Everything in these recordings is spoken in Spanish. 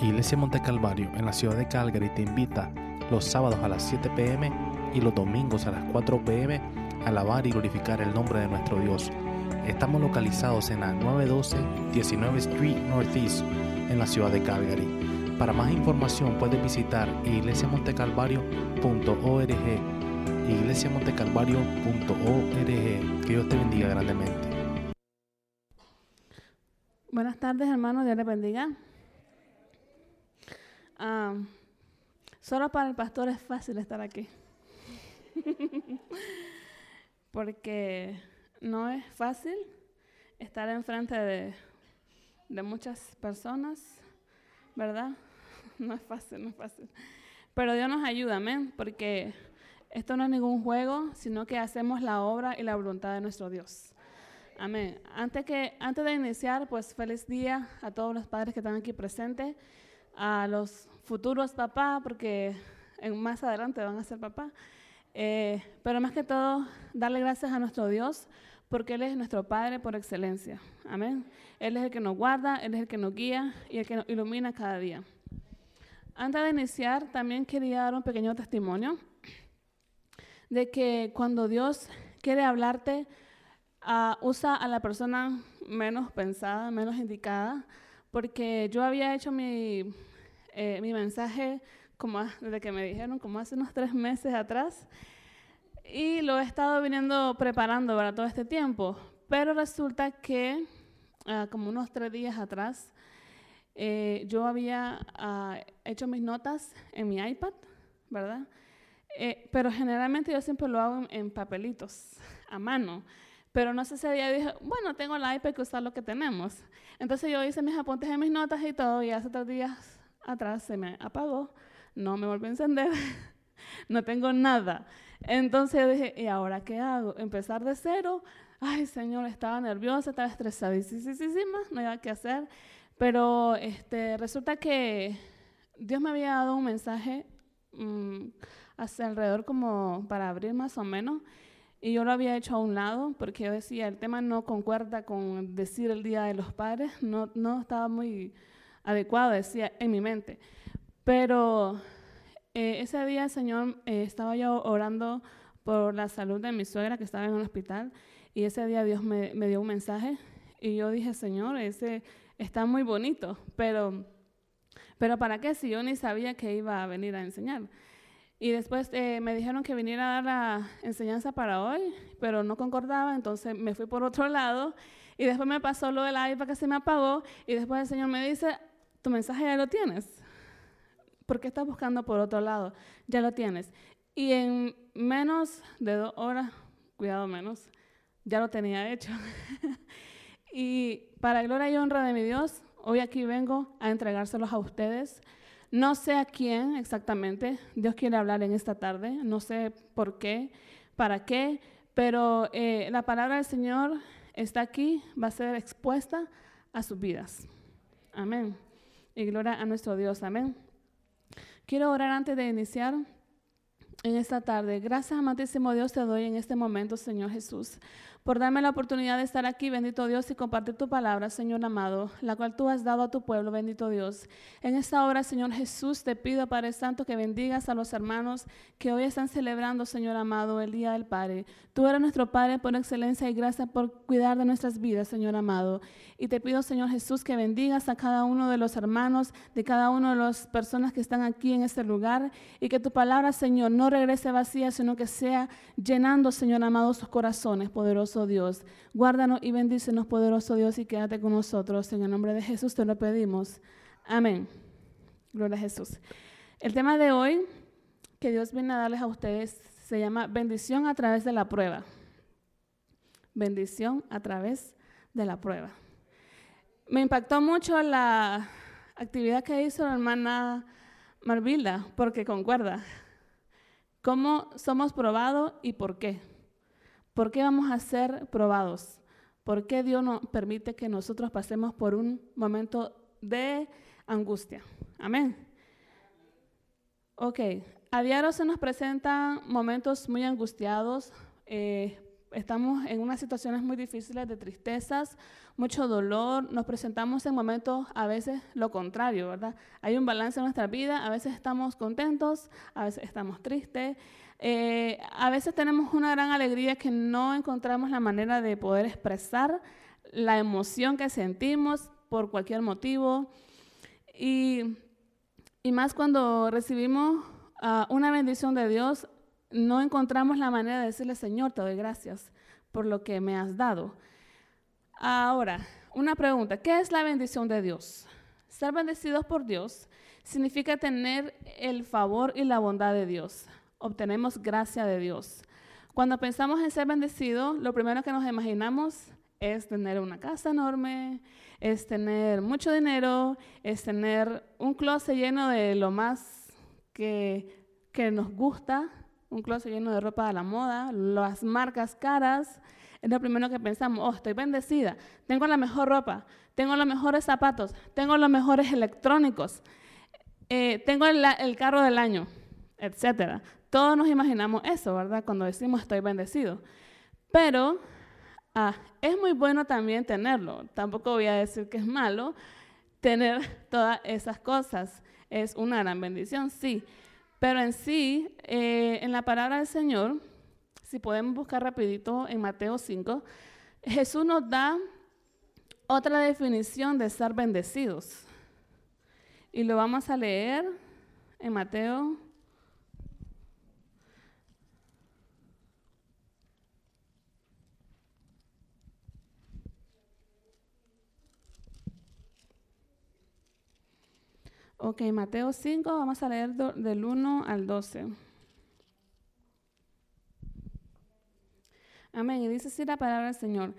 Iglesia Monte Calvario en la ciudad de Calgary te invita los sábados a las 7 pm y los domingos a las 4 pm a alabar y glorificar el nombre de nuestro Dios. Estamos localizados en la 912 19 Street Northeast en la ciudad de Calgary. Para más información puedes visitar iglesiamontecalvario.org iglesiamontecalvario.org Que Dios te bendiga grandemente. Buenas tardes, hermanos. Dios les bendiga. Solo para el pastor es fácil estar aquí. Porque no es fácil estar enfrente de, de muchas personas, ¿verdad? No es fácil, no es fácil. Pero Dios nos ayuda, amén, porque esto no es ningún juego, sino que hacemos la obra y la voluntad de nuestro Dios. Amén. Antes, que, antes de iniciar, pues feliz día a todos los padres que están aquí presentes, a los futuros papás, porque en, más adelante van a ser papás. Eh, pero más que todo, darle gracias a nuestro Dios, porque Él es nuestro Padre por excelencia. Amén. Él es el que nos guarda, Él es el que nos guía y el que nos ilumina cada día. Antes de iniciar, también quería dar un pequeño testimonio de que cuando Dios quiere hablarte, uh, usa a la persona menos pensada, menos indicada, porque yo había hecho mi, eh, mi mensaje como desde que me dijeron, como hace unos tres meses atrás, y lo he estado viniendo preparando para todo este tiempo, pero resulta que uh, como unos tres días atrás, eh, yo había uh, hecho mis notas en mi iPad, ¿verdad? Eh, pero generalmente yo siempre lo hago en, en, papelitos, a mano. Pero no sé si día dije, bueno, tengo la iPad que usar lo que tenemos. Entonces yo hice mis apuntes en mis notas y todo, y hace tres días atrás se me apagó, no me volvió a encender, no tengo nada. Entonces yo dije, ¿y ahora qué hago? ¿Empezar de cero? Ay, Señor, estaba nerviosa, estaba estresadísima, no había qué hacer. Pero este, resulta que Dios me había dado un mensaje mmm, alrededor como para abrir más o menos, y yo lo había hecho a un lado porque yo decía, el tema no concuerda con decir el Día de los Padres, no, no estaba muy adecuado, decía, en mi mente. Pero eh, ese día Señor eh, estaba yo orando por la salud de mi suegra que estaba en un hospital y ese día Dios me, me dio un mensaje y yo dije, Señor, ese está muy bonito, pero, pero ¿para qué si yo ni sabía que iba a venir a enseñar? Y después eh, me dijeron que viniera a dar la enseñanza para hoy, pero no concordaba, entonces me fui por otro lado. Y después me pasó lo del iPad que se me apagó. Y después el Señor me dice, tu mensaje ya lo tienes. ¿Por qué estás buscando por otro lado? Ya lo tienes. Y en menos de dos horas, cuidado menos, ya lo tenía hecho. y para gloria y honra de mi Dios, hoy aquí vengo a entregárselos a ustedes. No sé a quién exactamente Dios quiere hablar en esta tarde, no sé por qué, para qué, pero eh, la palabra del Señor está aquí, va a ser expuesta a sus vidas. Amén. Y gloria a nuestro Dios. Amén. Quiero orar antes de iniciar en esta tarde. Gracias, amantísimo Dios, te doy en este momento, Señor Jesús por darme la oportunidad de estar aquí, bendito Dios, y compartir tu palabra, Señor amado, la cual tú has dado a tu pueblo, bendito Dios. En esta hora, Señor Jesús, te pido, Padre Santo, que bendigas a los hermanos que hoy están celebrando, Señor amado, el Día del Padre. Tú eres nuestro Padre por excelencia y gracias por cuidar de nuestras vidas, Señor amado. Y te pido, Señor Jesús, que bendigas a cada uno de los hermanos, de cada una de las personas que están aquí en este lugar, y que tu palabra, Señor, no regrese vacía, sino que sea llenando, Señor amado, sus corazones, Dios. Guárdanos y bendícenos, poderoso Dios, y quédate con nosotros. En el nombre de Jesús te lo pedimos. Amén. Gloria a Jesús. El tema de hoy que Dios viene a darles a ustedes se llama bendición a través de la prueba. Bendición a través de la prueba. Me impactó mucho la actividad que hizo la hermana Marvilda, porque concuerda. ¿Cómo somos probados y por qué? ¿Por qué vamos a ser probados? ¿Por qué Dios nos permite que nosotros pasemos por un momento de angustia? Amén. Ok, a diario se nos presentan momentos muy angustiados, eh, estamos en unas situaciones muy difíciles de tristezas, mucho dolor, nos presentamos en momentos a veces lo contrario, ¿verdad? Hay un balance en nuestra vida, a veces estamos contentos, a veces estamos tristes, eh, a veces tenemos una gran alegría que no encontramos la manera de poder expresar la emoción que sentimos por cualquier motivo. Y, y más cuando recibimos uh, una bendición de Dios, no encontramos la manera de decirle, Señor, te doy gracias por lo que me has dado. Ahora, una pregunta, ¿qué es la bendición de Dios? Ser bendecidos por Dios significa tener el favor y la bondad de Dios. Obtenemos gracia de Dios. Cuando pensamos en ser bendecidos, lo primero que nos imaginamos es tener una casa enorme, es tener mucho dinero, es tener un closet lleno de lo más que, que nos gusta, un closet lleno de ropa de la moda, las marcas caras, es lo primero que pensamos, oh, estoy bendecida, tengo la mejor ropa, tengo los mejores zapatos, tengo los mejores electrónicos, eh, tengo el, el, carro del año, etc. Todos nos imaginamos eso, ¿verdad? Cuando decimos estoy bendecido. Pero ah, es muy bueno también tenerlo. Tampoco voy a decir que es malo tener todas esas cosas. Es una gran bendición, sí. Pero en sí, eh, en la palabra del Señor, si podemos buscar rapidito en Mateo 5, Jesús nos da otra definición de ser bendecidos. Y lo vamos a leer en Mateo Ok, Mateo 5, vamos a leer del 1 al 12. Amén. Y dice así la palabra del Señor.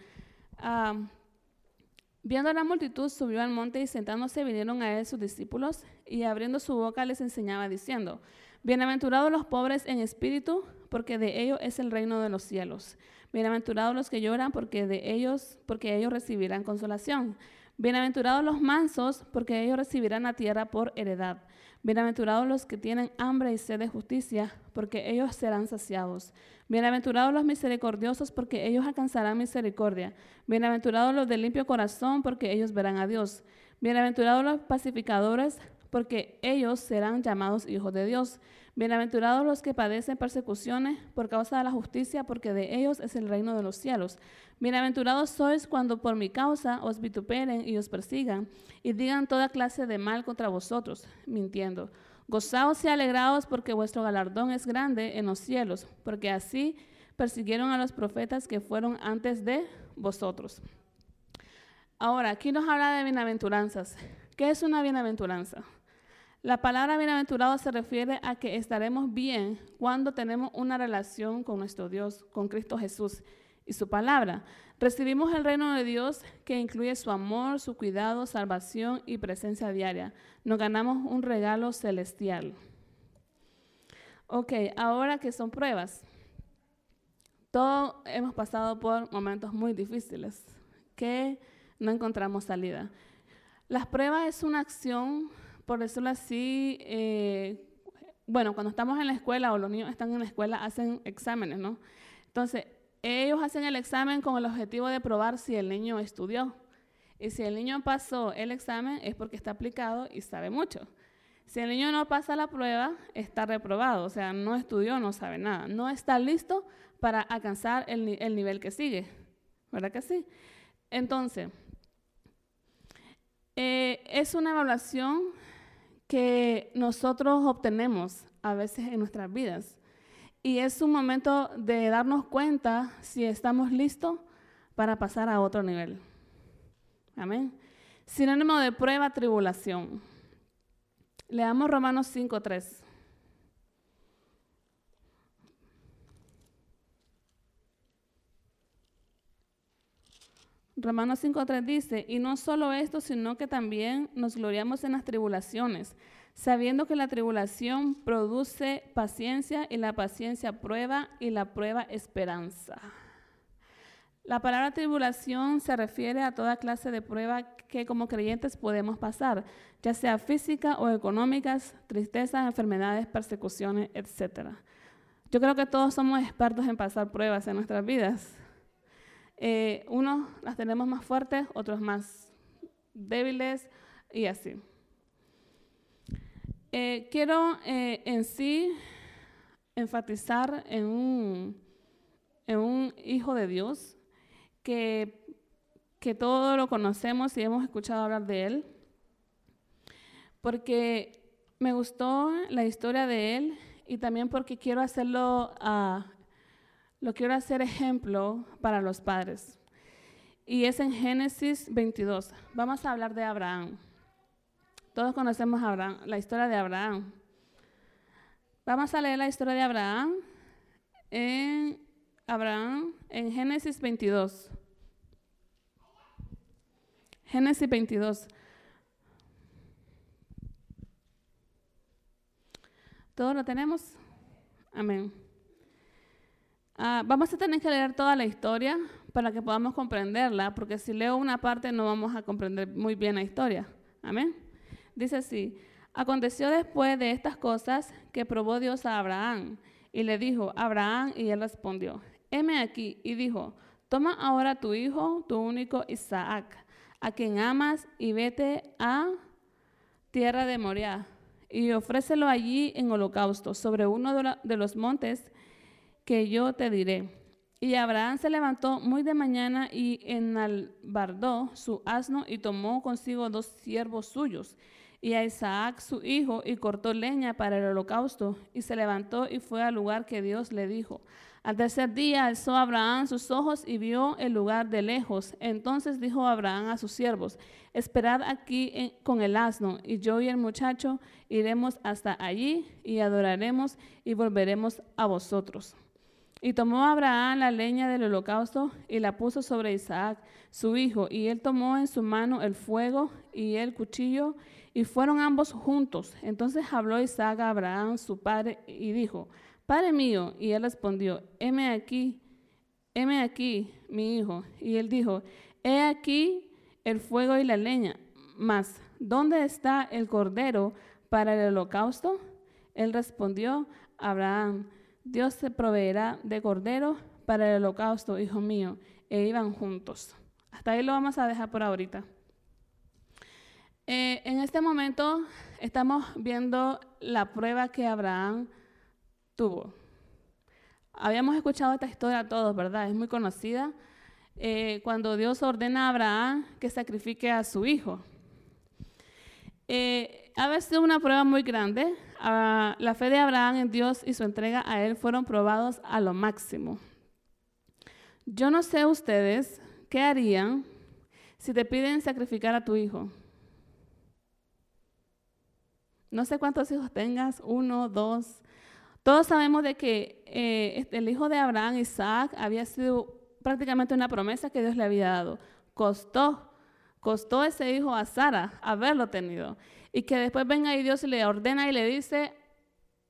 Viendo la multitud, subió al monte y sentándose vinieron a él sus discípulos y abriendo su boca les enseñaba diciendo, Bienaventurados los pobres en espíritu, porque de ellos es el reino de los cielos. Bienaventurados los que lloran, porque de ellos, porque ellos recibirán consolación. Bienaventurados los mansos, porque ellos recibirán la tierra por heredad. Bienaventurados los que tienen hambre y sed de justicia, porque ellos serán saciados. Bienaventurados los misericordiosos, porque ellos alcanzarán misericordia. Bienaventurados los de limpio corazón, porque ellos verán a Dios. Bienaventurados los pacificadores, porque ellos serán llamados hijos de Dios. Bienaventurados los que padecen persecuciones por causa de la justicia, porque de ellos es el reino de los cielos. Bienaventurados sois cuando por mi causa os vituperen y os persigan y digan toda clase de mal contra vosotros, mintiendo. Gozaos y alegraos porque vuestro galardón es grande en los cielos, porque así persiguieron a los profetas que fueron antes de vosotros. Ahora, aquí nos habla de bienaventuranzas. ¿Qué es una bienaventuranza? La palabra bienaventurado se refiere a que estaremos bien cuando tenemos una relación con nuestro Dios, con Cristo Jesús y su palabra. Recibimos el reino de Dios que incluye su amor, su cuidado, salvación y presencia diaria. Nos ganamos un regalo celestial. Ok, ahora que son pruebas. Todos hemos pasado por momentos muy difíciles que no encontramos salida. Las pruebas es una acción por decirlo así, eh, bueno, cuando estamos en la escuela o los niños están en la escuela, hacen exámenes, ¿no? Entonces, ellos hacen el examen con el objetivo de probar si el niño estudió. Y si el niño pasó el examen es porque está aplicado y sabe mucho. Si el niño no pasa la prueba, está reprobado, o sea, no estudió, no sabe nada, no está listo para alcanzar el, el nivel que sigue. ¿Verdad que sí? Entonces, eh, es una evaluación que nosotros obtenemos a veces en nuestras vidas. Y es un momento de darnos cuenta si estamos listos para pasar a otro nivel. Amén. Sinónimo de prueba, tribulación. Leamos Romanos 5.3. Romanos 5.3 dice, y no solo esto, sino que también nos gloriamos en las tribulaciones, sabiendo que la tribulación produce paciencia y la paciencia prueba y la prueba esperanza. La palabra tribulación se refiere a toda clase de prueba que como creyentes podemos pasar, ya sea física o económicas, tristezas, enfermedades, persecuciones, etc. Yo creo que todos somos expertos en pasar pruebas en nuestras vidas, Eh, unos las tenemos más fuertes, otros más débiles y así. Eh, quiero eh, en sí enfatizar en un, en un hijo de Dios que, que todo lo conocemos y hemos escuchado hablar de él, porque me gustó la historia de él y también porque quiero hacerlo, uh, lo quiero hacer ejemplo para los padres. Y es en Génesis 22. Vamos a hablar de Abraham. Todos conocemos a Abraham, la historia de Abraham. Vamos a leer la historia de Abraham en Abraham en Génesis 22. Génesis 22. ¿Todo lo tenemos? Amén. Ah, vamos a tener que leer toda la historia para que podamos comprenderla, porque si leo una parte no vamos a comprender muy bien la historia. Amén. Dice así, aconteció después de estas cosas que probó Dios a Abraham y le dijo, Abraham, y él respondió, heme aquí, y dijo, toma ahora tu hijo, tu único Isaac, a quien amas, y vete a tierra de Moriah y ofrécelo allí en holocausto sobre uno de los montes que yo te diré. Y Abraham se levantó muy de mañana y enalbardó su asno y tomó consigo dos siervos suyos y a Isaac su hijo y cortó leña para el holocausto y se levantó y fue al lugar que Dios le dijo. Al tercer día alzó Abraham sus ojos y vio el lugar de lejos. Entonces dijo Abraham a sus siervos, esperad aquí con el asno, y yo y el muchacho iremos hasta allí y adoraremos y volveremos a vosotros. Y tomó Abraham la leña del holocausto y la puso sobre Isaac, su hijo, y él tomó en su mano el fuego y el cuchillo, y fueron ambos juntos. Entonces habló Isaac a Abraham, su padre, y dijo, Padre mío, y él respondió, heme aquí, heme aquí, mi hijo. Y él dijo, he aquí el fuego y la leña, mas ¿dónde está el cordero para el holocausto? Él respondió, Abraham, Dios se proveerá de cordero para el holocausto, hijo mío. E iban juntos. Hasta ahí lo vamos a dejar por ahorita. Eh, en este momento estamos viendo la prueba que Abraham tuvo. Habíamos escuchado esta historia todos, ¿verdad? Es muy conocida. Eh, cuando Dios ordena a Abraham que sacrifique a su hijo. Eh, ha sido una prueba muy grande. Ah, la fe de Abraham en Dios y su entrega a Él fueron probados a lo máximo. Yo no sé ustedes qué harían si te piden sacrificar a tu hijo. No sé cuántos hijos tengas, uno, dos, todos sabemos de que eh, este, el hijo de Abraham, Isaac, había sido prácticamente una promesa que Dios le había dado. Costó, costó ese hijo a Sara haberlo tenido. Y que después venga y Dios le ordena y le dice,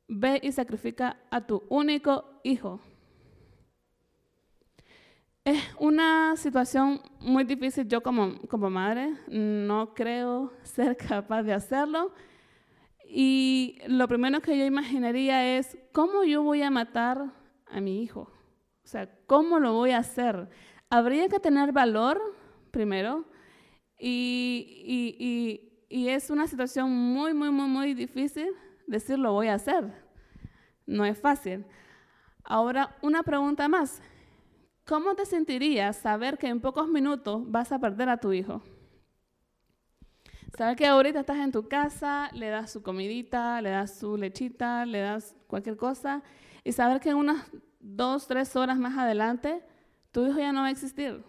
ve y sacrifica a tu único hijo. Es una situación muy difícil. Yo como, como madre no creo ser capaz de hacerlo. Y lo primero que yo imaginaría es, ¿cómo yo voy a matar a mi hijo? O sea, ¿cómo lo voy a hacer? Habría que tener valor, primero, y, y, es una situación muy, muy, muy, muy difícil decir lo voy a hacer. No es fácil. Ahora, una pregunta más. ¿Cómo te sentirías saber que en pocos minutos vas a perder a tu hijo? Saber que ahorita estás en tu casa, le das su comidita, le das su lechita, le das cualquier cosa, y saber que unas dos, tres horas más adelante, tu hijo ya no va a existir.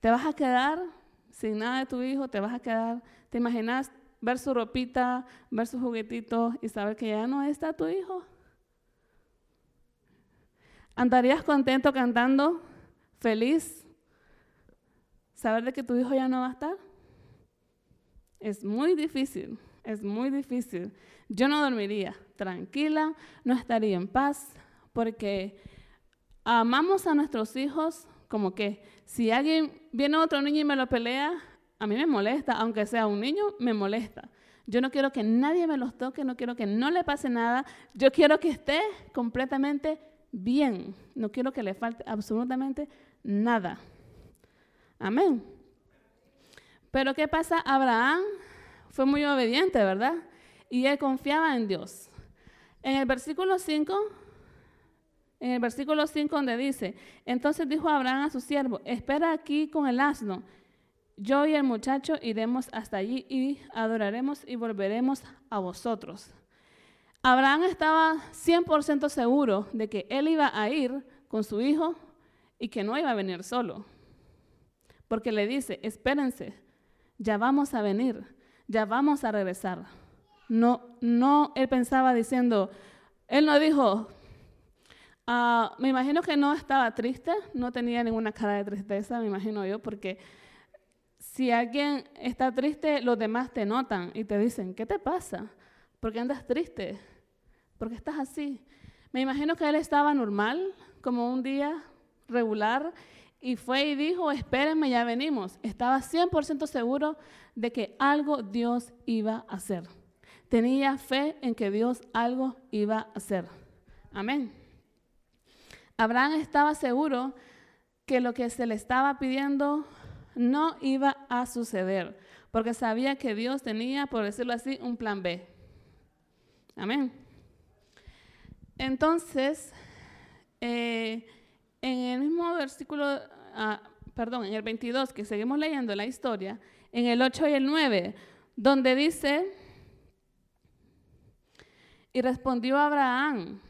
Te vas a quedar sin nada de tu hijo, te vas a quedar, ¿te imaginas ver su ropita, ver su juguetito y saber que ya no está tu hijo? ¿Andarías contento cantando, feliz, saber de que tu hijo ya no va a estar? Es muy difícil, es muy difícil. Yo no dormiría tranquila, no estaría en paz, porque amamos a nuestros hijos como que si alguien viene otro niño y me lo pelea, a mí me molesta, aunque sea un niño, me molesta. Yo no quiero que nadie me los toque, no quiero que no le pase nada, yo quiero que esté completamente bien, no quiero que le falte absolutamente nada. Amén. Pero ¿qué pasa? Abraham fue muy obediente, ¿verdad? Y él confiaba en Dios. En el versículo 5, en el versículo 5 donde dice, entonces dijo Abraham a su siervo, espera aquí con el asno, yo y el muchacho iremos hasta allí y adoraremos y volveremos a vosotros. Abraham estaba 100% seguro de que él iba a ir con su hijo y que no iba a venir solo. Porque le dice, espérense, ya vamos a venir, ya vamos a regresar. No, no, él pensaba diciendo, él no dijo, ah, me imagino que no estaba triste, no tenía ninguna cara de tristeza, me imagino yo, porque si alguien está triste, los demás te notan y te dicen, ¿qué te pasa? ¿Por qué andas triste? ¿Por qué estás así? Me imagino que él estaba normal, como un día regular, y fue y dijo, espérenme, ya venimos. Estaba 100% seguro de que algo Dios iba a hacer. Tenía fe en que Dios algo iba a hacer. Amén. Abraham estaba seguro que lo que se le estaba pidiendo no iba a suceder, porque sabía que Dios tenía, por decirlo así, un plan B. Amén. Entonces, eh, en el mismo versículo, ah, perdón, en el 22, que seguimos leyendo la historia, en el 8 y el 9, donde dice, y respondió Abraham,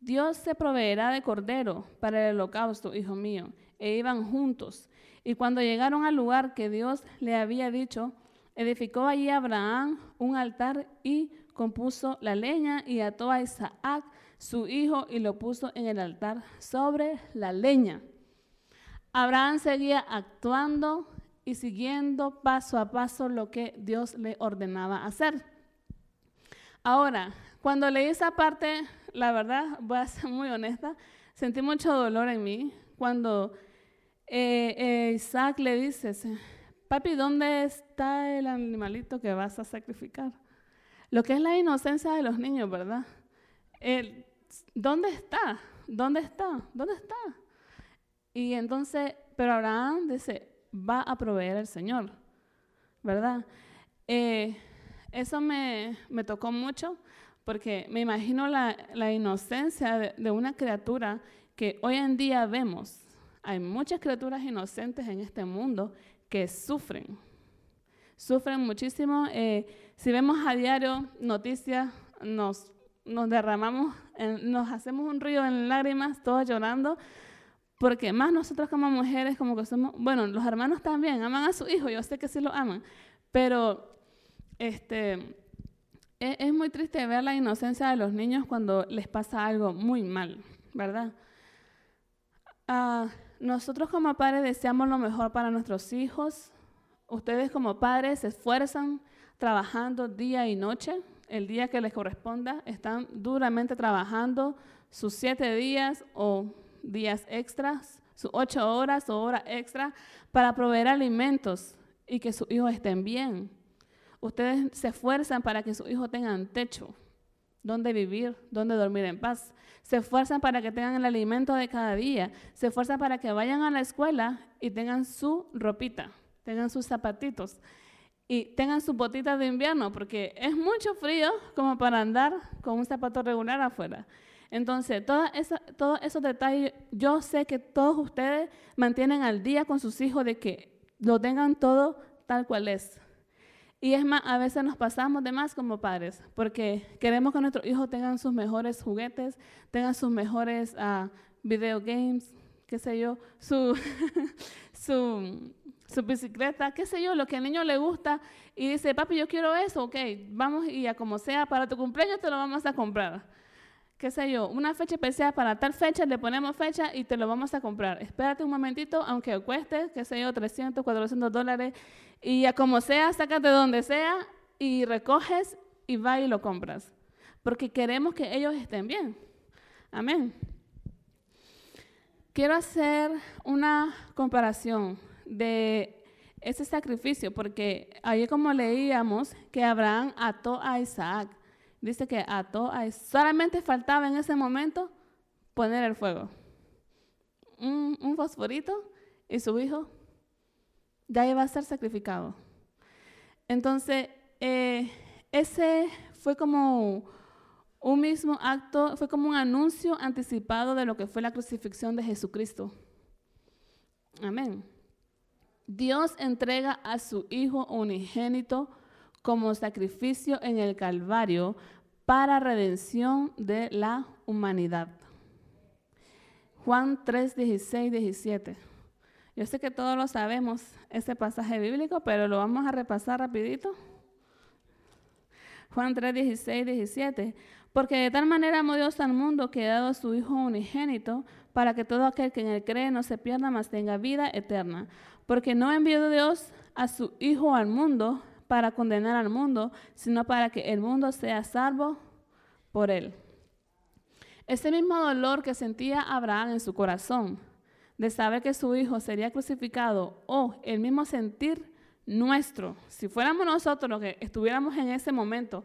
Dios se proveerá de cordero para el holocausto, hijo mío. E iban juntos. Y cuando llegaron al lugar que Dios le había dicho, edificó allí Abraham un altar y compuso la leña y ató a Isaac, su hijo, y lo puso en el altar sobre la leña. Abraham seguía actuando y siguiendo paso a paso lo que Dios le ordenaba hacer. Ahora, cuando leí esa parte, la verdad, voy a ser muy honesta, sentí mucho dolor en mí cuando eh, eh, Isaac le dice, papi, ¿dónde está el animalito que vas a sacrificar? Lo que es la inocencia de los niños, ¿verdad? ¿Dónde está? ¿Dónde está? ¿Dónde está? Y entonces, pero Abraham dice, va a proveer el Señor, ¿verdad? Eh, eso me, tocó mucho porque me imagino la, inocencia de, una criatura que hoy en día vemos. Hay muchas criaturas inocentes en este mundo que sufren, sufren muchísimo. Eh, si vemos a diario noticias, nos, derramamos, nos hacemos un río en lágrimas, todos llorando, porque más nosotros como mujeres, como que somos, bueno, los hermanos también aman a su hijo, yo sé que sí lo aman, pero este, es, es muy triste ver la inocencia de los niños cuando les pasa algo muy mal, ¿verdad? Ah, nosotros como padres deseamos lo mejor para nuestros hijos. Ustedes como padres se esfuerzan trabajando día y noche, el día que les corresponda. Están duramente trabajando sus siete días o días extras, sus ocho horas o horas extra para proveer alimentos y que sus hijos estén bien. Ustedes se esfuerzan para que sus hijos tengan techo, donde vivir, donde dormir en paz. Se esfuerzan para que tengan el alimento de cada día. Se esfuerzan para que vayan a la escuela y tengan su ropita, tengan sus zapatitos y tengan sus botitas de invierno, porque es mucho frío como para andar con un zapato regular afuera. Entonces, todos esos detalles, yo sé que todos ustedes mantienen al día con sus hijos de que lo tengan todo tal cual es. Y es más, a veces nos pasamos de más como padres, porque queremos que nuestros hijos tengan sus mejores juguetes, tengan sus mejores uh, video games, qué sé yo, su, su, su, bicicleta, qué sé yo, lo que al niño le gusta, y dice, papi, yo quiero eso, ok, vamos y a como sea, para tu cumpleaños te lo vamos a comprar. Qué sé yo, una fecha especial para tal fecha, le ponemos fecha y te lo vamos a comprar. Espérate un momentito, aunque cueste, qué sé yo, 300, 400 dólares, y a como sea, sácate donde sea y recoges y va y lo compras. Porque queremos que ellos estén bien. Amén. Quiero hacer una comparación de ese sacrificio, porque ahí como leíamos que Abraham ató a Isaac. Dice que ató a Isaac. Solamente faltaba en ese momento poner el fuego. un, fosforito y su hijo ya iba a ser sacrificado. Entonces, eh, ese fue como un mismo acto, fue como un anuncio anticipado de lo que fue la crucifixión de Jesucristo. Amén. Dios entrega a su Hijo unigénito como sacrificio en el Calvario para redención de la humanidad. Juan 3, 16, 17. Yo sé que todos lo sabemos, ese pasaje bíblico, pero lo vamos a repasar rapidito. Juan 3, 16, 17. Porque de tal manera amó Dios al mundo que ha dado a su Hijo unigénito, para que todo aquel que en él cree no se pierda, mas tenga vida eterna. Porque no envió Dios a su Hijo al mundo para condenar al mundo, sino para que el mundo sea salvo por él. Ese mismo dolor que sentía Abraham en su corazón de saber que su hijo sería crucificado o el mismo sentir nuestro, si fuéramos nosotros los que estuviéramos en ese momento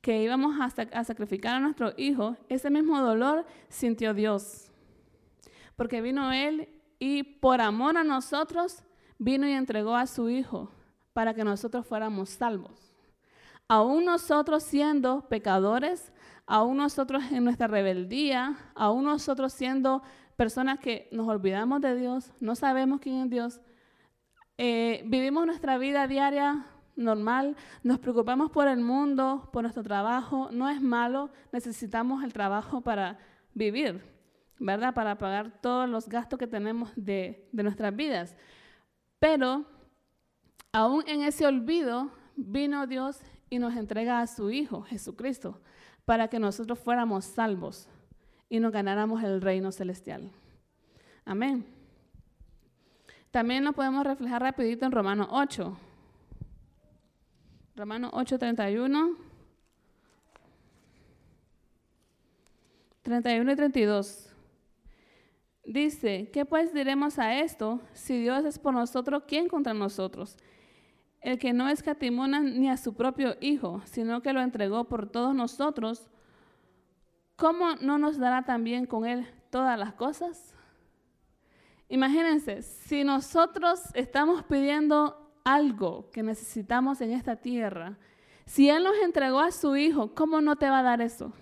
que íbamos a, sacrificar a nuestro hijo, ese mismo dolor sintió Dios. Porque vino Él y por amor a nosotros vino y entregó a su hijo para que nosotros fuéramos salvos. Aún nosotros siendo pecadores, aún nosotros en nuestra rebeldía, aún nosotros siendo personas que nos olvidamos de Dios, no sabemos quién es Dios, eh, vivimos nuestra vida diaria normal, nos preocupamos por el mundo, por nuestro trabajo, no es malo, necesitamos el trabajo para vivir, ¿verdad? Para pagar todos los gastos que tenemos de, de nuestras vidas. Pero aún en ese olvido vino Dios y nos entrega a su Hijo, Jesucristo, para que nosotros fuéramos salvos y nos ganáramos el reino celestial. Amén. También lo podemos reflejar rapidito en Romanos 8. Romanos 8, 31. 31 y 32. Dice, ¿qué pues diremos a esto? Si Dios es por nosotros, ¿quién contra nosotros? El que no escatimona ni a su propio Hijo, sino que lo entregó por todos nosotros, ¿cómo no nos dará también con Él todas las cosas? Imagínense, si nosotros estamos pidiendo algo que necesitamos en esta tierra, si Él nos entregó a su Hijo, ¿cómo no te va a dar eso?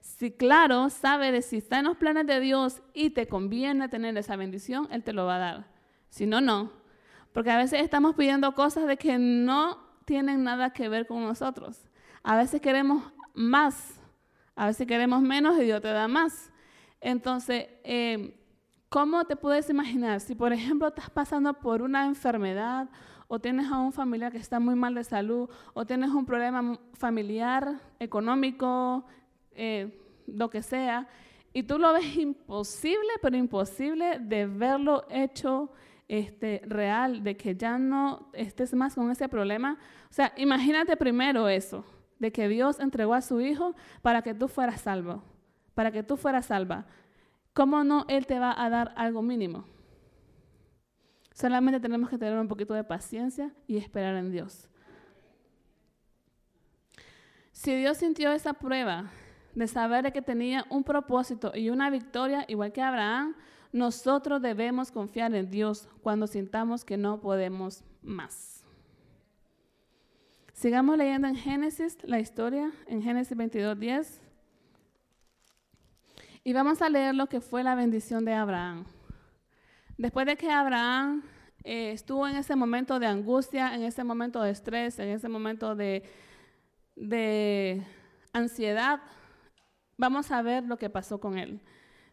Si claro, sabe de si está en los planes de Dios y te conviene tener esa bendición, Él te lo va a dar. Si no, no. Porque a veces estamos pidiendo cosas de que no tienen nada que ver con nosotros. A veces queremos más, a veces queremos menos y Dios te da más. Entonces, eh, ¿Cómo te puedes imaginar si, por ejemplo, estás pasando por una enfermedad o tienes a un familiar que está muy mal de salud o tienes un problema familiar, económico, eh, lo que sea, y tú lo ves imposible, pero imposible de verlo hecho este, real, de que ya no estés más con ese problema? O sea, imagínate primero eso, de que Dios entregó a su Hijo para que tú fueras salvo, para que tú fueras salva. ¿cómo no Él te va a dar algo mínimo? Solamente tenemos que tener un poquito de paciencia y esperar en Dios. Si Dios sintió esa prueba de saber que tenía un propósito y una victoria, igual que Abraham, nosotros debemos confiar en Dios cuando sintamos que no podemos más. Sigamos leyendo en Génesis la historia, en Génesis 22, 10. Y vamos a leer lo que fue la bendición de Abraham. Después de que Abraham eh, estuvo en ese momento de angustia, en ese momento de estrés, en ese momento de, de ansiedad, vamos a ver lo que pasó con él.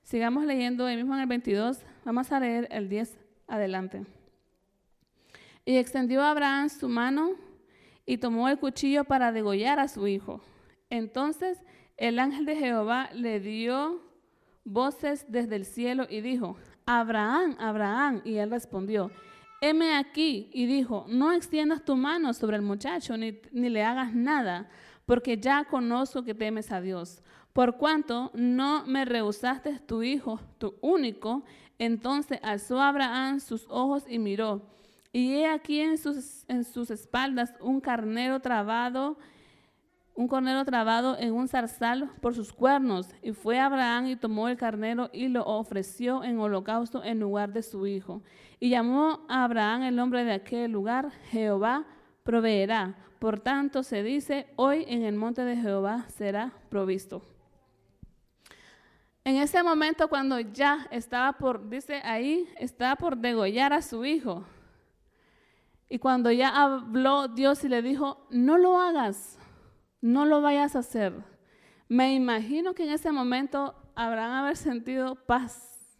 Sigamos leyendo, ahí mismo en el 22, vamos a leer el 10 adelante. Y extendió Abraham su mano y tomó el cuchillo para degollar a su hijo. Entonces el ángel de Jehová le dio voces desde el cielo y dijo, Abraham, Abraham. Y él respondió, heme aquí. Y dijo, no extiendas tu mano sobre el muchacho, ni, ni le hagas nada, porque ya conozco que temes a Dios. Por cuanto no me rehusaste tu hijo, tu único, entonces alzó Abraham sus ojos y miró. Y he aquí en sus, en sus espaldas un carnero trabado un carnero trabado en un zarzal por sus cuernos. Y fue Abraham y tomó el carnero y lo ofreció en holocausto en lugar de su hijo. Y llamó a Abraham el nombre de aquel lugar, Jehová proveerá. Por tanto se dice, hoy en el monte de Jehová será provisto. En ese momento cuando ya estaba por, dice ahí, estaba por degollar a su hijo. Y cuando ya habló Dios y le dijo, no lo hagas, no lo vayas a hacer. Me imagino que en ese momento habrán haber sentido paz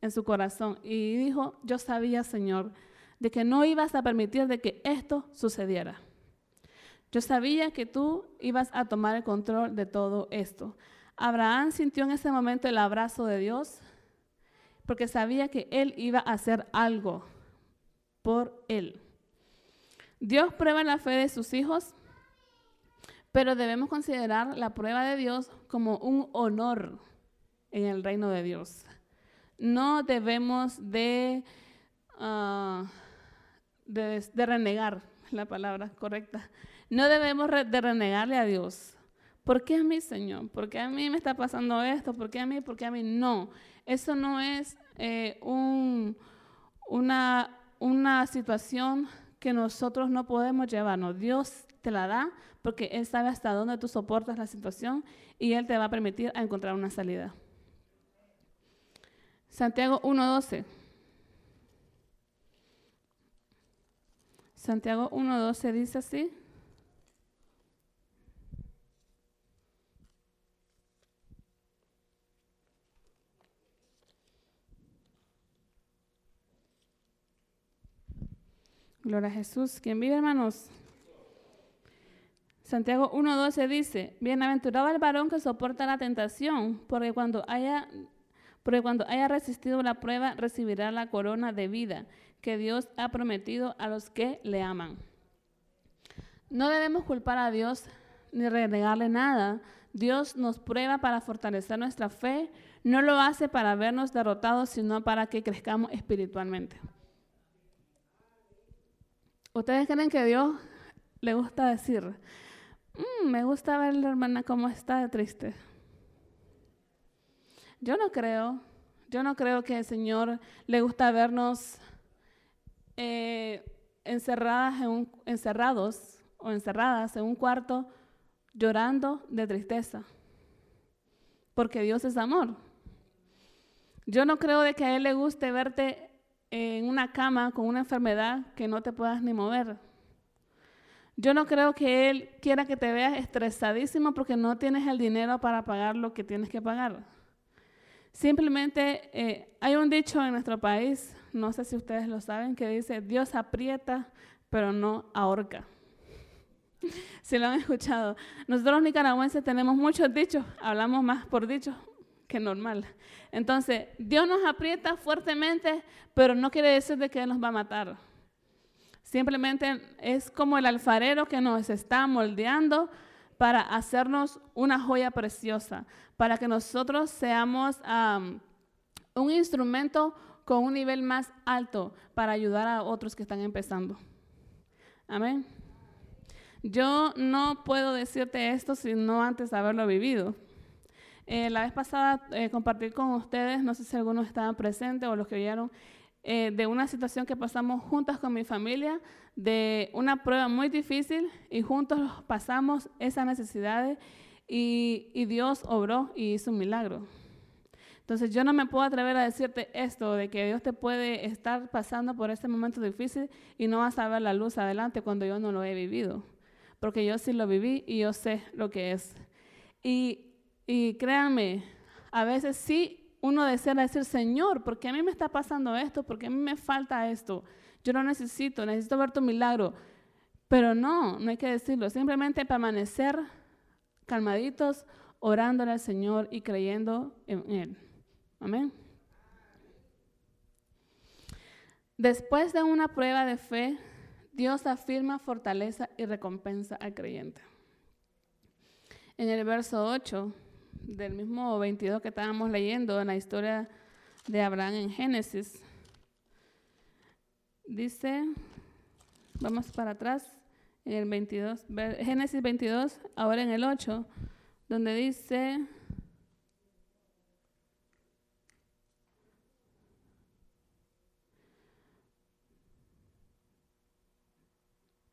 en su corazón y dijo, yo sabía, Señor, de que no ibas a permitir de que esto sucediera. Yo sabía que tú ibas a tomar el control de todo esto. Abraham sintió en ese momento el abrazo de Dios porque sabía que él iba a hacer algo por él. Dios prueba la fe de sus hijos, pero debemos considerar la prueba de Dios como un honor en el reino de Dios. No debemos de, ah, de, renegar, la palabra correcta. No debemos de renegarle a Dios. ¿Por qué a mí, Señor? ¿Por qué a mí me está pasando esto? ¿Por qué a mí? ¿Por qué a mí? No. Eso no es eh, un, una, una situación que nosotros no podemos llevarnos. Dios te la da porque Él sabe hasta dónde tú soportas la situación y Él te va a permitir encontrar una salida. Santiago 1.12. Santiago 1.12 dice así. Gloria a Jesús. ¿Quién vive, hermanos? Santiago 1.12 dice, Bienaventurado el varón que soporta la tentación, porque cuando, haya, porque cuando haya resistido la prueba, recibirá la corona de vida que Dios ha prometido a los que le aman. No debemos culpar a Dios ni renegarle nada. Dios nos prueba para fortalecer nuestra fe. No lo hace para vernos derrotados, sino para que crezcamos espiritualmente. ¿Ustedes creen que Dios le gusta decir, mm, me gusta ver la hermana cómo está triste? Yo no creo, yo no creo que el Señor le gusta vernos eh, encerradas en encerrados o encerradas en un cuarto llorando de tristeza, porque Dios es amor. Yo no creo de que a Él le guste verte en una cama con una enfermedad que no te puedas ni mover. Yo no creo que Él quiera que te veas estresadísimo porque no tienes el dinero para pagar lo que tienes que pagar. Simplemente eh, hay un dicho en nuestro país, no sé si ustedes lo saben, que dice, Dios aprieta, pero no ahorca. si lo han escuchado. Nosotros nicaragüenses tenemos muchos dichos, hablamos más por dichos que normal. Entonces, Dios nos aprieta fuertemente, pero no quiere decir de que nos va a matar. Simplemente es como el alfarero que nos está moldeando para hacernos una joya preciosa, para que nosotros seamos un instrumento con un nivel más alto para ayudar a otros que están empezando. Amén. Yo no puedo decirte esto si no antes haberlo vivido. Eh, la vez pasada eh, compartí con ustedes, no sé si algunos estaban presentes o los que oyeron, eh, de una situación que pasamos juntas con mi familia, de una prueba muy difícil y juntos pasamos esas necesidades y, y Dios obró y hizo un milagro. Entonces yo no me puedo atrever a decirte esto, de que Dios te puede estar pasando por este momento difícil y no vas a ver la luz adelante cuando yo no lo he vivido, porque yo sí lo viví y yo sé lo que es. Y y créanme, a veces sí uno desea decir, Señor, ¿por qué a mí me está pasando esto? ¿Por qué a mí me falta esto? Yo lo necesito, necesito ver tu milagro. Pero no, no hay que decirlo. Simplemente permanecer calmaditos, orándole al Señor y creyendo en Él. Amén. Después de una prueba de fe, Dios afirma fortaleza y recompensa al creyente. En el verso 8 del mismo 22 que estábamos leyendo en la historia de Abraham en Génesis. Dice, vamos para atrás, en el 22, Génesis 22, ahora en el 8, donde dice,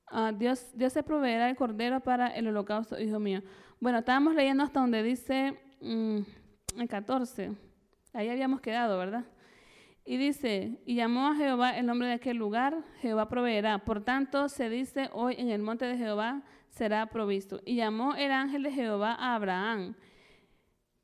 ah, Dios, Dios se proveerá el cordero para el holocausto, hijo mío. Bueno, estábamos leyendo hasta donde dice mm, en 14, ahí habíamos quedado, ¿verdad? Y dice, y llamó a Jehová el nombre de aquel lugar, Jehová proveerá. Por tanto, se dice hoy en el monte de Jehová será provisto. Y llamó el ángel de Jehová a Abraham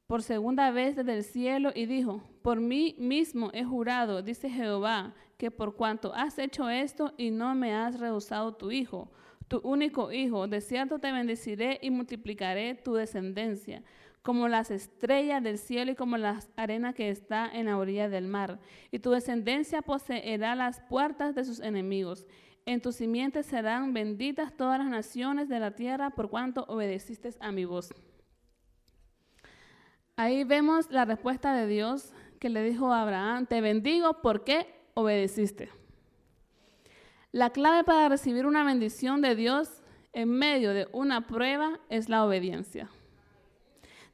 por segunda vez desde el cielo y dijo, por mí mismo he jurado, dice Jehová, que por cuanto has hecho esto y no me has rehusado tu hijo, tu único hijo, de cierto te bendeciré y multiplicaré tu descendencia como las estrellas del cielo y como la arena que está en la orilla del mar. Y tu descendencia poseerá las puertas de sus enemigos. En tus simientes serán benditas todas las naciones de la tierra por cuanto obedeciste a mi voz. Ahí vemos la respuesta de Dios que le dijo a Abraham, te bendigo porque obedeciste. La clave para recibir una bendición de Dios en medio de una prueba es la obediencia.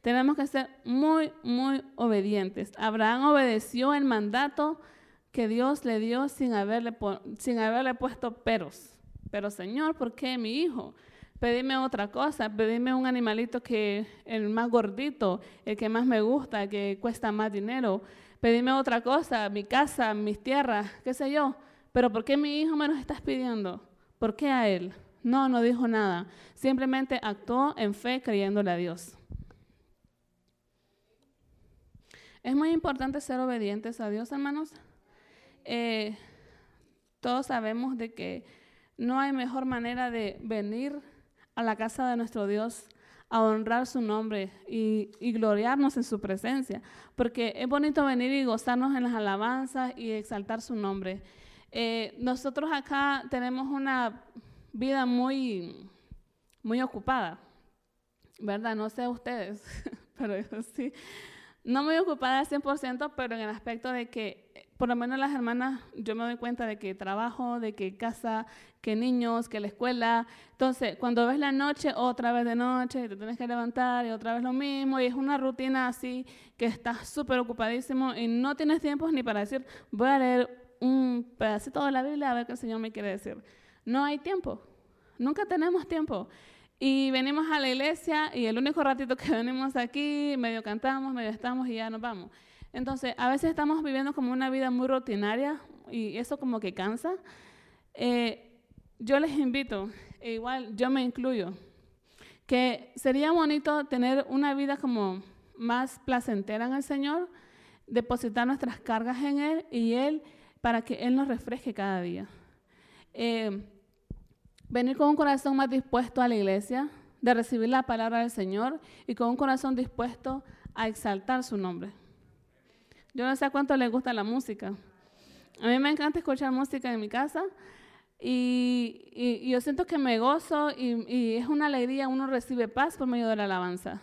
Tenemos que ser muy, muy obedientes. Abraham obedeció el mandato que Dios le dio sin haberle, sin haberle puesto peros. Pero Señor, ¿por qué mi hijo? Pedime otra cosa, pedime un animalito que el más gordito, el que más me gusta, que cuesta más dinero. Pedime otra cosa, mi casa, mis tierras, qué sé yo. Pero ¿por qué mi hijo me los estás pidiendo? ¿Por qué a él? No, no dijo nada. Simplemente actuó en fe creyéndole a Dios. Es muy importante ser obedientes a Dios, hermanos. Eh, todos sabemos de que no hay mejor manera de venir a la casa de nuestro Dios a honrar su nombre y, gloriarnos en su presencia, porque es bonito venir y gozarnos en las alabanzas y exaltar su nombre. Eh, nosotros acá tenemos una vida muy, muy ocupada, ¿verdad? No sé ustedes, pero yo sí no muy ocupada al 100%, pero en el aspecto de que, por lo menos las hermanas, yo me doy cuenta de que trabajo, de que casa, que niños, que la escuela. Entonces, cuando ves la noche, otra vez de noche, te tienes que levantar y otra vez lo mismo, y es una rutina así que estás súper ocupadísimo y no tienes tiempo ni para decir, voy a leer un pedacito de la Biblia a ver qué el Señor me quiere decir. No hay tiempo. Nunca tenemos tiempo. Y venimos a la iglesia y el único ratito que venimos aquí, medio cantamos, medio estamos y ya nos vamos. Entonces, a veces estamos viviendo como una vida muy rutinaria y eso como que cansa. Eh, yo les invito, e igual yo me incluyo, que sería bonito tener una vida como más placentera en el Señor, depositar nuestras cargas en Él y Él para que Él nos refresque cada día. Eh, venir con un corazón más dispuesto a la iglesia, de recibir la palabra del Señor y con un corazón dispuesto a exaltar su nombre. Yo no sé cuánto les gusta la música. A mí me encanta escuchar música en mi casa y, yo siento que me gozo y, y, es una alegría, uno recibe paz por medio de la alabanza.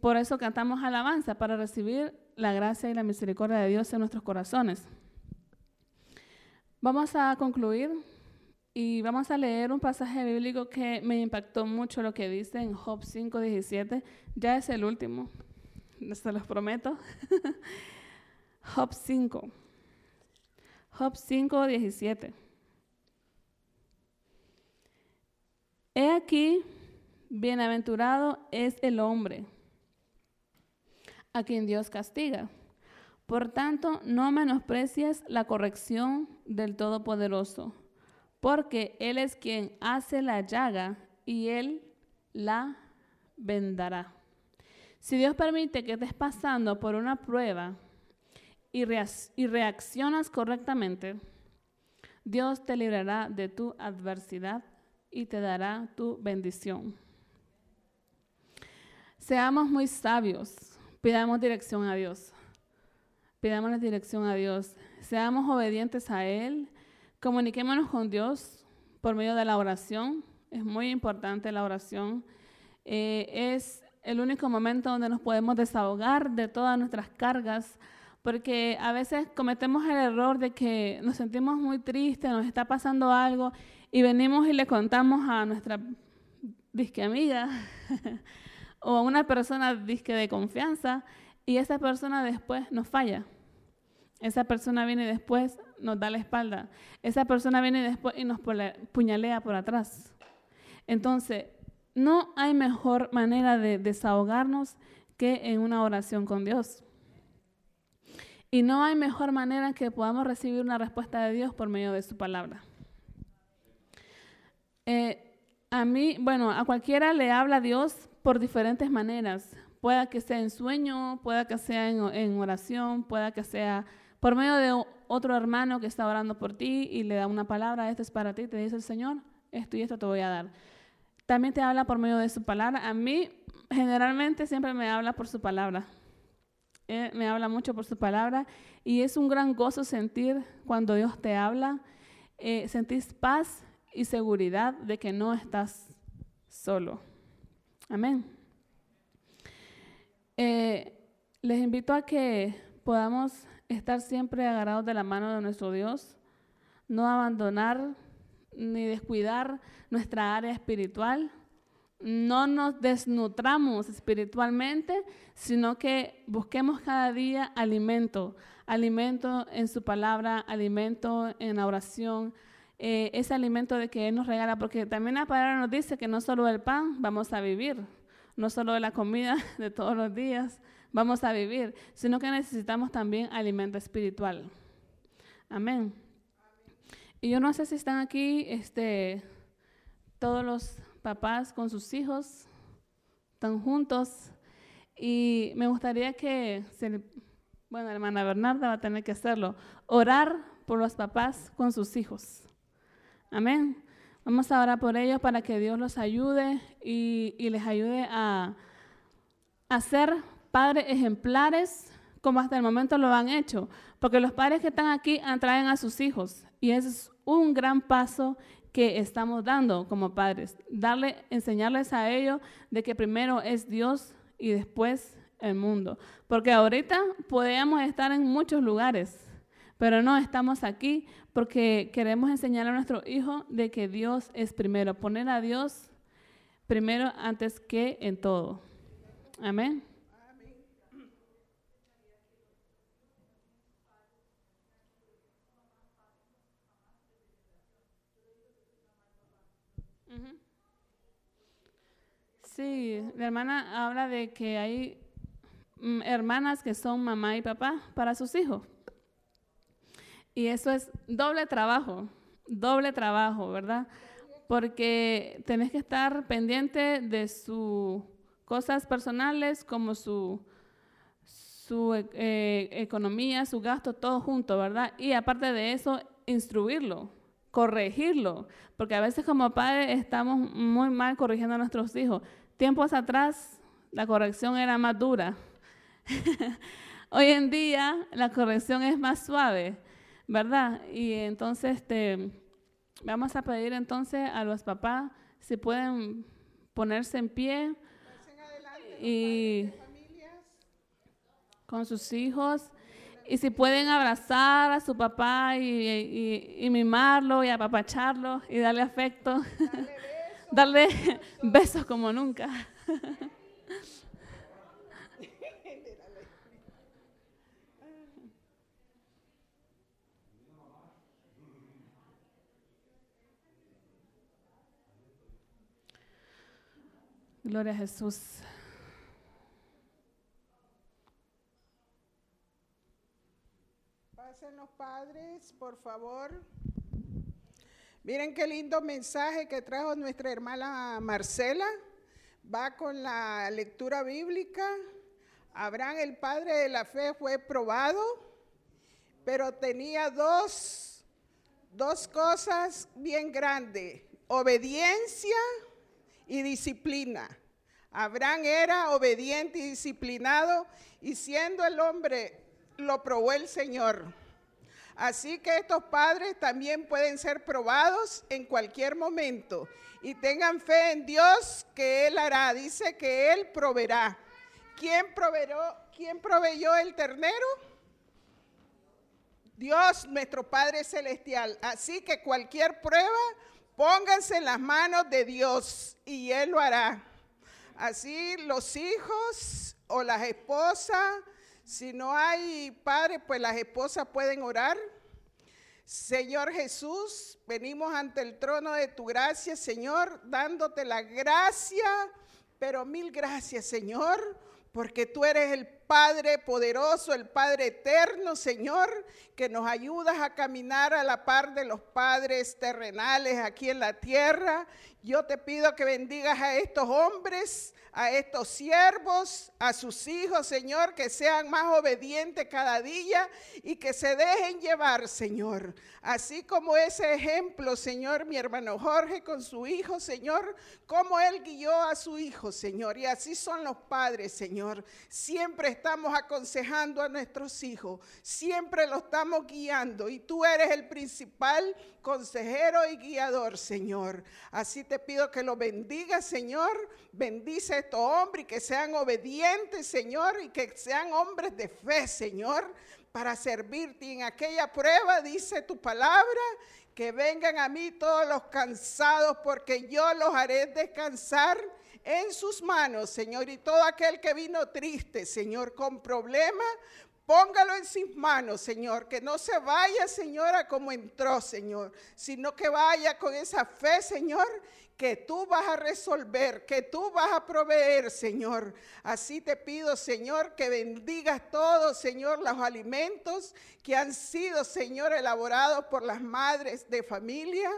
Por eso cantamos alabanza, para recibir la gracia y la misericordia de Dios en nuestros corazones. Vamos a concluir y vamos a leer un pasaje bíblico que me impactó mucho lo que dice en Job 5:17. Ya es el último, se los prometo. Job 5. Job 5:17. He aquí, bienaventurado es el hombre a quien Dios castiga. Por tanto, no menosprecies la corrección del Todopoderoso porque Él es quien hace la llaga y Él la vendará. Si Dios permite que estés pasando por una prueba y, reaccionas correctamente, Dios te librará de tu adversidad y te dará tu bendición. Seamos muy sabios, pidamos dirección a Dios. Pidamos la dirección a Dios. Seamos obedientes a Él Comuniquémonos con Dios por medio de la oración. Es muy importante la oración. Eh, es el único momento donde nos podemos desahogar de todas nuestras cargas, porque a veces cometemos el error de que nos sentimos muy tristes, nos está pasando algo y venimos y le contamos a nuestra disque amiga o a una persona disque de confianza y esa persona después nos falla. Esa persona viene después, nos da la espalda. Esa persona viene después y nos puñalea por atrás. Entonces, no hay mejor manera de desahogarnos que en una oración con Dios. Y no hay mejor manera que podamos recibir una respuesta de Dios por medio de su palabra. Eh, a mí, bueno, a cualquiera le habla Dios por diferentes maneras. Pueda que sea en sueño, pueda que sea en, oración, pueda que sea por medio de otro hermano que está orando por ti y le da una palabra, esto es para ti, te dice el Señor, esto y esto te voy a dar. También te habla por medio de su palabra. A mí generalmente siempre me habla por su palabra. me habla mucho por su palabra y es un gran gozo sentir cuando Dios te habla, eh, sentís paz y seguridad de que no estás solo. Amén. Eh, les invito a que podamos estar siempre agarrados de la mano de nuestro Dios, no abandonar ni descuidar nuestra área espiritual, no nos desnutramos espiritualmente, sino que busquemos cada día alimento, alimento en su palabra, alimento en la oración, eh, ese alimento de que Él nos regala, porque también la palabra nos dice que no solo del pan vamos a vivir, no solo de la comida de todos los días vamos a vivir, sino que necesitamos también alimento espiritual. Amén. Y yo no sé si están aquí este, todos los papás con sus hijos, están juntos, y me gustaría que, bueno, la hermana Bernarda va a tener que hacerlo, orar por los papás con sus hijos. Amén. Vamos a orar por ellos para que Dios los ayude y, les ayude a, a ser padres ejemplares como hasta el momento lo han hecho. Porque los padres que están aquí atraen a sus hijos y ese es un gran paso que estamos dando como padres. Darle, enseñarles a ellos de que primero es Dios y después el mundo. Porque ahorita podemos estar en muchos lugares, pero no estamos aquí porque queremos enseñar a nuestro hijo de que Dios es primero, poner a Dios primero antes que en todo. Amén. Sí, la hermana habla de que hay mm, hermanas que son mamá y papá para sus hijos. Y eso es doble trabajo, doble trabajo, ¿verdad? Porque tenés que estar pendiente de sus cosas personales como su, su eh, economía, su gasto, todo junto, ¿verdad? Y aparte de eso, instruirlo, corregirlo, porque a veces como padres estamos muy mal corrigiendo a nuestros hijos. Tiempos atrás la corrección era más dura. Hoy en día la corrección es más suave. ¿verdad? Y entonces este, vamos a pedir entonces a los papás si pueden ponerse en pie y con sus hijos y si pueden abrazar a su papá y, mimarlo y apapacharlo y darle afecto, darle besos como nunca. Gloria a Jesús. Pasen los padres, por favor. Miren qué lindo mensaje que trajo nuestra hermana Marcela. Va con la lectura bíblica. Abraham, el padre de la fe, fue probado, pero tenía dos, dos cosas bien grandes. Obediencia y disciplina. Abraham era obediente y disciplinado y siendo el hombre lo probó el Señor. Así que estos padres también pueden ser probados en cualquier momento y tengan fe en Dios que Él hará. Dice que Él proveerá. ¿Quién, proveyó, el ternero? Dios, nuestro Padre Celestial. Así que cualquier prueba Pónganse en las manos de Dios y Él lo hará. Así los hijos o las esposas, si no hay padre, pues las esposas pueden orar. Señor Jesús, venimos ante el trono de tu gracia, Señor, dándote la gracia, pero mil gracias, Señor, porque tú eres el Padre poderoso, el Padre eterno, Señor, que nos ayudas a caminar a la par de los padres terrenales aquí en la tierra. Yo te pido que bendigas a estos hombres, a estos siervos, a sus hijos, Señor, que sean más obedientes cada día y que se dejen llevar, Señor. Así como ese ejemplo, Señor, mi hermano Jorge con su hijo, Señor, como él guió a su hijo, Señor. Y así son los padres, Señor. Siempre estamos aconsejando a nuestros hijos, siempre los estamos guiando y tú eres el principal consejero y guiador, Señor. Así te pido que lo bendiga, Señor. Bendice a estos hombres y que sean obedientes, Señor, y que sean hombres de fe, Señor, para servirte. En aquella prueba dice tu palabra que vengan a mí todos los cansados, porque yo los haré descansar en sus manos, Señor. Y todo aquel que vino triste, Señor, con problemas, Póngalo en sus manos, Señor, que no se vaya, Señora, como entró, Señor, sino que vaya con esa fe, Señor, que tú vas a resolver, que tú vas a proveer, Señor. Así te pido, Señor, que bendigas todos, Señor, los alimentos que han sido, Señor, elaborados por las madres de familia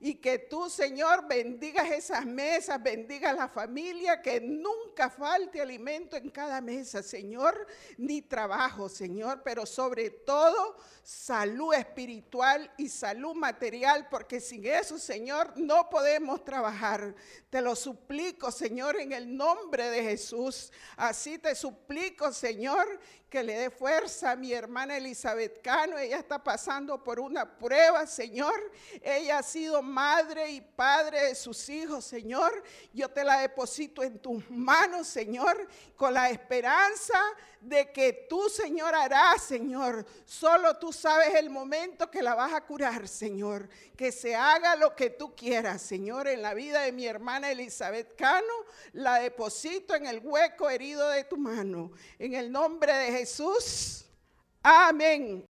y que tú, Señor, bendigas esas mesas, bendigas la familia, que nunca falte alimento en cada mesa, Señor, ni trabajo, Señor, pero sobre todo salud espiritual y salud material, porque sin eso, Señor, no podemos trabajar. Te lo suplico, Señor, en el nombre de Jesús. Así te suplico, Señor, que le dé fuerza a mi hermana Elizabeth Cano. Ella está pasando por una prueba, Señor. Ella ha sido madre y padre de sus hijos, Señor. Yo te la deposito en tus manos, Señor, con la esperanza de que tú, Señor, harás, Señor. Solo tú sabes el momento que la vas a curar, Señor. Que se haga lo que tú quieras, Señor, en la vida de mi hermana Elizabeth Cano. La deposito en el hueco herido de tu mano. En el nombre de Jesús. Amén